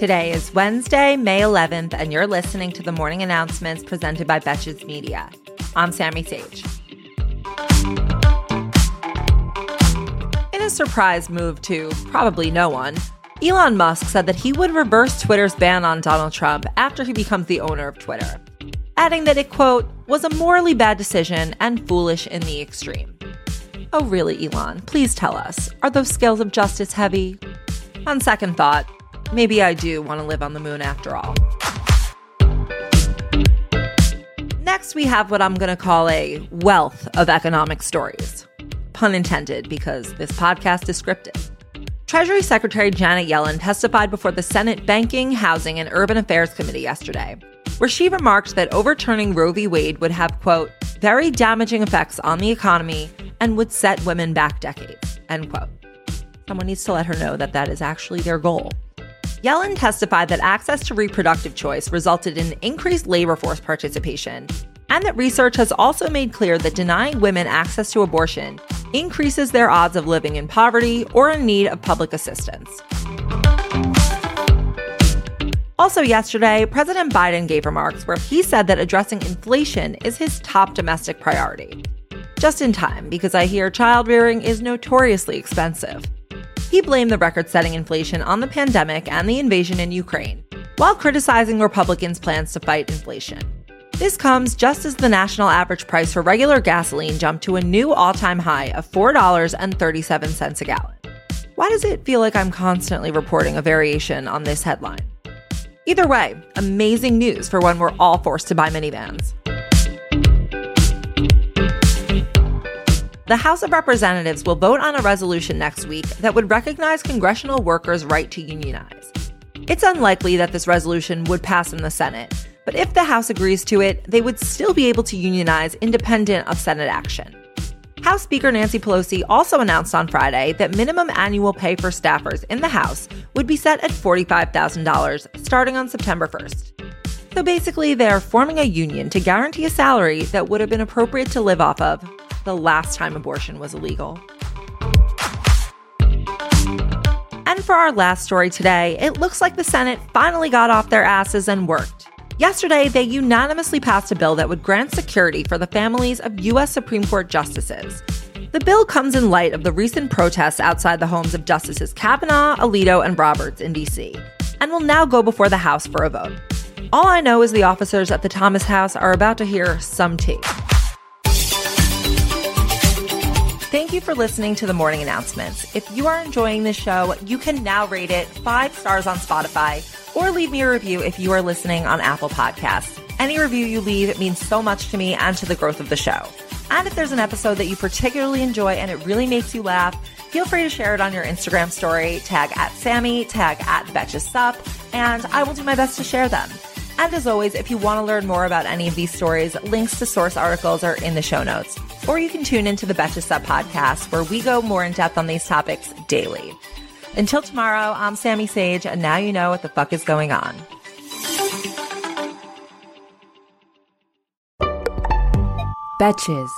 Today is Wednesday, May 11th, and you're listening to the morning announcements presented by Betches Media. I'm Sammy Sage. In a surprise move to probably no one, Elon Musk said that he would reverse Twitter's ban on Donald Trump after he becomes the owner of Twitter, adding that it, quote, was a morally bad decision and foolish in the extreme. Oh, really, Elon? Please tell us. Are those scales of justice heavy? On second thought, maybe I do want to live on the moon after all. Next, we have what I'm going to call a wealth of economic stories. Pun intended, because this podcast is scripted. Treasury Secretary Janet Yellen testified before the Senate Banking, Housing, and Urban Affairs Committee yesterday, where she remarked that overturning Roe v. Wade would have, quote, very damaging effects on the economy and would set women back decades, end quote. Someone needs to let her know that that is actually their goal. Yellen testified that access to reproductive choice resulted in increased labor force participation, and that research has also made clear that denying women access to abortion increases their odds of living in poverty or in need of public assistance. Also, yesterday, President Biden gave remarks where he said that addressing inflation is his top domestic priority. Just in time, because I hear child rearing is notoriously expensive. He blamed the record setting inflation on the pandemic and the invasion in Ukraine, while criticizing Republicans' plans to fight inflation. This comes just as the national average price for regular gasoline jumped to a new all time high of $4.37 a gallon. Why does it feel like I'm constantly reporting a variation on this headline? Either way, amazing news for when we're all forced to buy minivans. The House of Representatives will vote on a resolution next week that would recognize congressional workers' right to unionize. It's unlikely that this resolution would pass in the Senate, but if the House agrees to it, they would still be able to unionize independent of Senate action. House Speaker Nancy Pelosi also announced on Friday that minimum annual pay for staffers in the House would be set at $45,000 starting on September 1st. So basically, they're forming a union to guarantee a salary that would have been appropriate to live off of the last time abortion was illegal. And for our last story today, it looks like the Senate finally got off their asses and worked. Yesterday, they unanimously passed a bill that would grant security for the families of U.S. Supreme Court justices. The bill comes in light of the recent protests outside the homes of Justices Kavanaugh, Alito, and Roberts in D.C., and will now go before the House for a vote. All I know is the officers at the Thomas House are about to hear some tea. Thank you for listening to the morning announcements. If you are enjoying the show, you can now rate it five stars on Spotify or leave me a review if you are listening on Apple Podcasts. Any review you leave means so much to me and to the growth of the show. And if there's an episode that you particularly enjoy and it really makes you laugh, feel free to share it on your Instagram story, tag at Sammy, tag at Betches Sup, and I will do my best to share them. And as always, if you want to learn more about any of these stories, links to source articles are in the show notes. Or you can tune into the Betches Sup podcast, where we go more in depth on these topics daily. Until tomorrow, I'm Sammy Sage, and now you know what the fuck is going on. Betches.